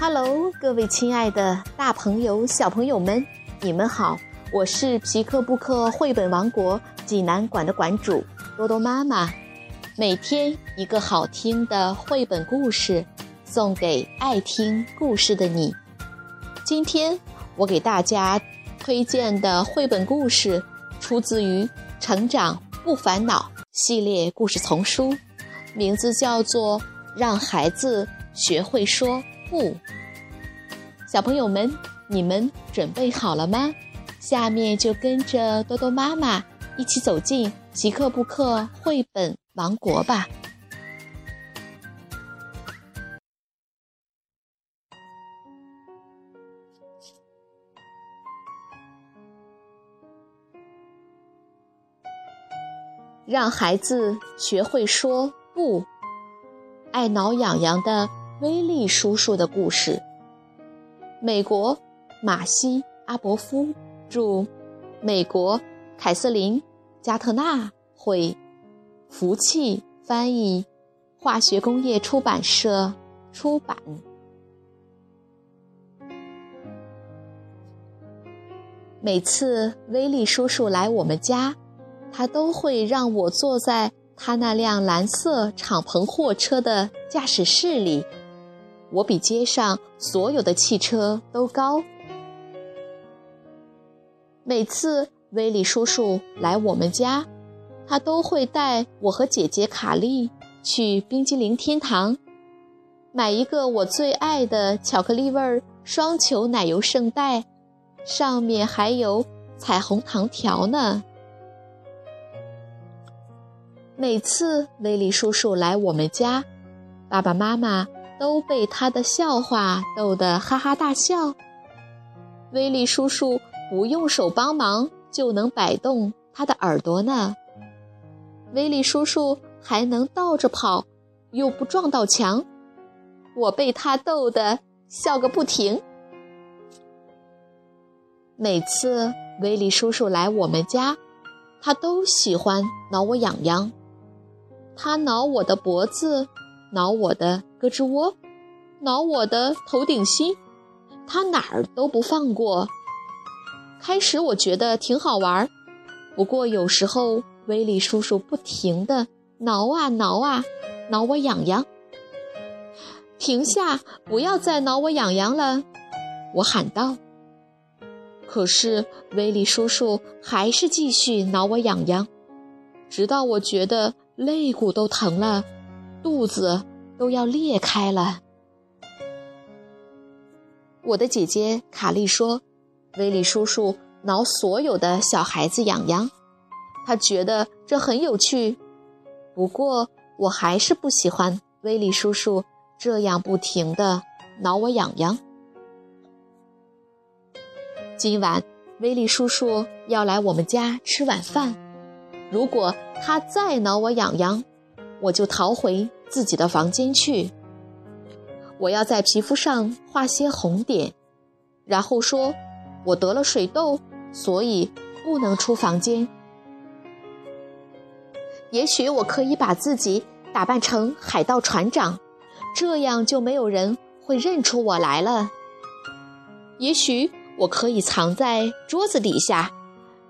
Hello，各位亲爱的大朋友、小朋友们，你们好！我是皮克布克绘本王国济南馆的馆主多多妈妈。每天一个好听的绘本故事，送给爱听故事的你。今天我给大家推荐的绘本故事，出自于《成长不烦恼》系列故事丛书，名字叫做《让孩子学会说不》。小朋友们，你们准备好了吗？下面就跟着多多妈妈一起走进奇克布克绘本。王国吧，让孩子学会说不。爱挠痒痒的威利叔叔的故事。美国马西阿伯夫著，美国凯瑟琳加特纳绘。福气翻译，化学工业出版社出版。每次威利叔叔来我们家，他都会让我坐在他那辆蓝色敞篷货车的驾驶室里。我比街上所有的汽车都高。每次威利叔叔来我们家。他都会带我和姐姐卡莉去冰激凌天堂，买一个我最爱的巧克力味双球奶油圣代，上面还有彩虹糖条呢。每次威利叔叔来我们家，爸爸妈妈都被他的笑话逗得哈哈大笑。威利叔叔不用手帮忙就能摆动他的耳朵呢。威利叔叔还能倒着跑，又不撞到墙，我被他逗得笑个不停。每次威利叔叔来我们家，他都喜欢挠我痒痒。他挠我的脖子，挠我的胳肢窝，挠我的头顶心，他哪儿都不放过。开始我觉得挺好玩，不过有时候。威利叔叔不停地挠啊挠啊，挠我痒痒。停下！不要再挠我痒痒了，我喊道。可是威利叔叔还是继续挠我痒痒，直到我觉得肋骨都疼了，肚子都要裂开了。我的姐姐卡莉说：“威利叔叔挠所有的小孩子痒痒。”他觉得这很有趣，不过我还是不喜欢威利叔叔这样不停的挠我痒痒。今晚威利叔叔要来我们家吃晚饭，如果他再挠我痒痒，我就逃回自己的房间去。我要在皮肤上画些红点，然后说我得了水痘，所以不能出房间。也许我可以把自己打扮成海盗船长，这样就没有人会认出我来了。也许我可以藏在桌子底下，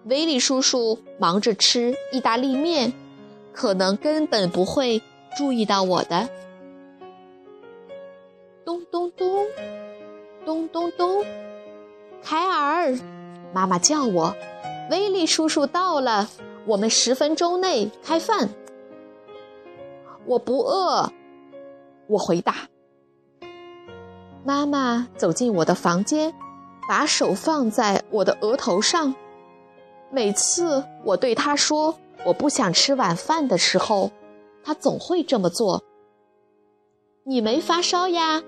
威利叔叔忙着吃意大利面，可能根本不会注意到我的。咚咚咚，咚咚咚，凯尔，妈妈叫我，威利叔叔到了。我们十分钟内开饭。我不饿，我回答。妈妈走进我的房间，把手放在我的额头上。每次我对她说我不想吃晚饭的时候，他总会这么做。你没发烧呀？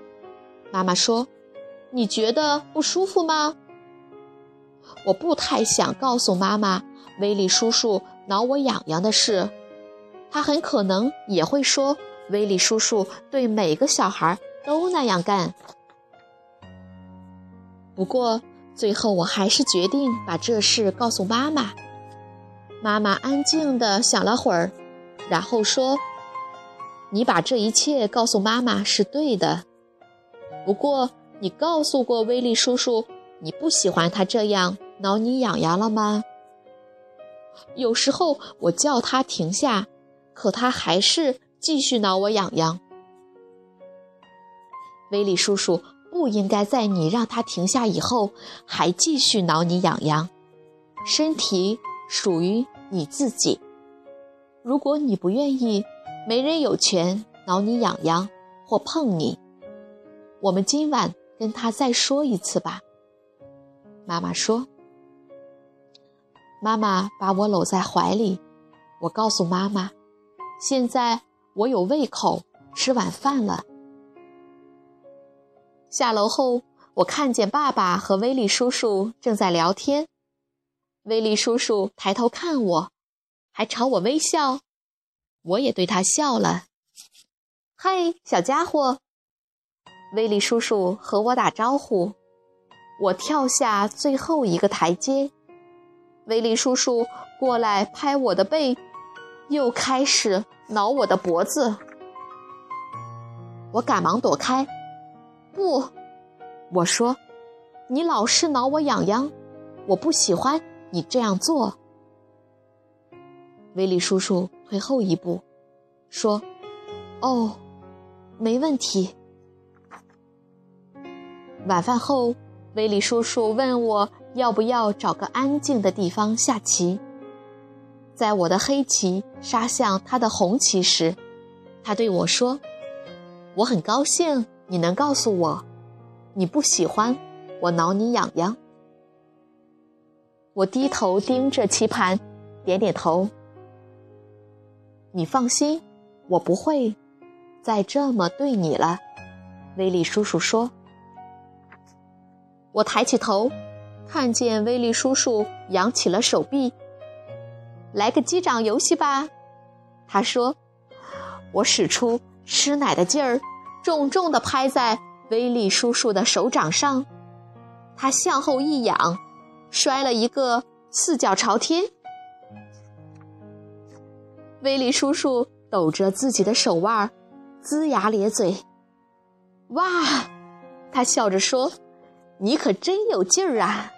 妈妈说。你觉得不舒服吗？我不太想告诉妈妈。威利叔叔挠我痒痒的事，他很可能也会说：“威利叔叔对每个小孩都那样干。”不过最后我还是决定把这事告诉妈妈。妈妈安静地想了会儿，然后说：“你把这一切告诉妈妈是对的。不过你告诉过威利叔叔，你不喜欢他这样挠你痒痒了吗？有时候我叫他停下，可他还是继续挠我痒痒。威利叔叔不应该在你让他停下以后，还继续挠你痒痒。身体属于你自己，如果你不愿意，没人有权挠你痒痒或碰你。我们今晚跟他再说一次吧。妈妈说。妈妈把我搂在怀里，我告诉妈妈，现在我有胃口吃晚饭了。下楼后，我看见爸爸和威利叔叔正在聊天。威利叔叔抬头看我，还朝我微笑，我也对他笑了。嘿，小家伙！威利叔叔和我打招呼。我跳下最后一个台阶，威利叔叔过来拍我的背，又开始挠我的脖子。我赶忙躲开。不，我说，你老是挠我痒痒，我不喜欢。你这样做，威利叔叔退后一步，说：“哦，没问题。”晚饭后，威利叔叔问我要不要找个安静的地方下棋。在我的黑棋杀向他的红棋时，他对我说：“我很高兴你能告诉我，你不喜欢我挠你痒痒。”我低头盯着棋盘，点点头。你放心，我不会再这么对你了。”威利叔叔说。我抬起头，看见威利叔叔扬起了手臂。“来个击掌游戏吧！”他说。我使出吃奶的劲儿，重重的拍在威利叔叔的手掌上，他向后一仰。摔了一个四脚朝天，威利叔叔抖着自己的手腕，龇牙咧嘴。哇，他笑着说：“你可真有劲儿啊！”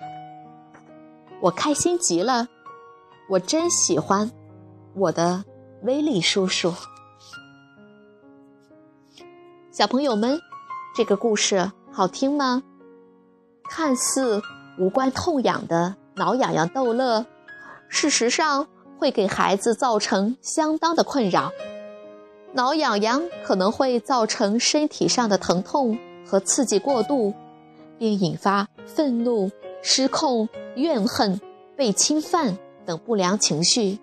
我开心极了，我真喜欢我的威利叔叔。小朋友们，这个故事好听吗？看似。无关痛痒的挠痒痒逗乐，事实上会给孩子造成相当的困扰。挠痒痒可能会造成身体上的疼痛和刺激过度，并引发愤怒、失控、怨恨、被侵犯等不良情绪。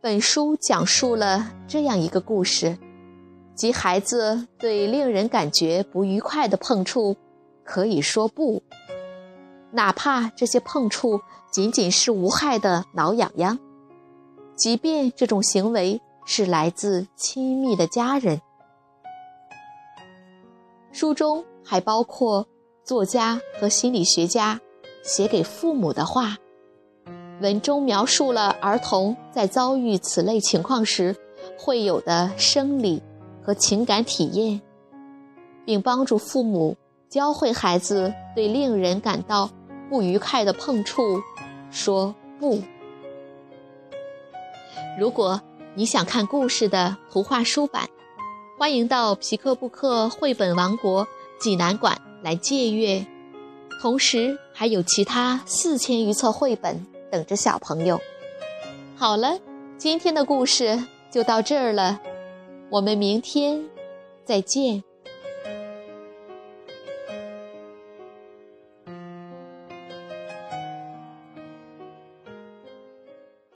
本书讲述了这样一个故事，即孩子对令人感觉不愉快的碰触，可以说不。哪怕这些碰触仅仅是无害的挠痒痒，即便这种行为是来自亲密的家人。书中还包括作家和心理学家写给父母的话，文中描述了儿童在遭遇此类情况时会有的生理和情感体验，并帮助父母教会孩子对令人感到。不愉快的碰触，说不。如果你想看故事的图画书版，欢迎到皮克布克绘本王国济南馆来借阅，同时还有其他四千余册绘本等着小朋友。好了，今天的故事就到这儿了，我们明天再见。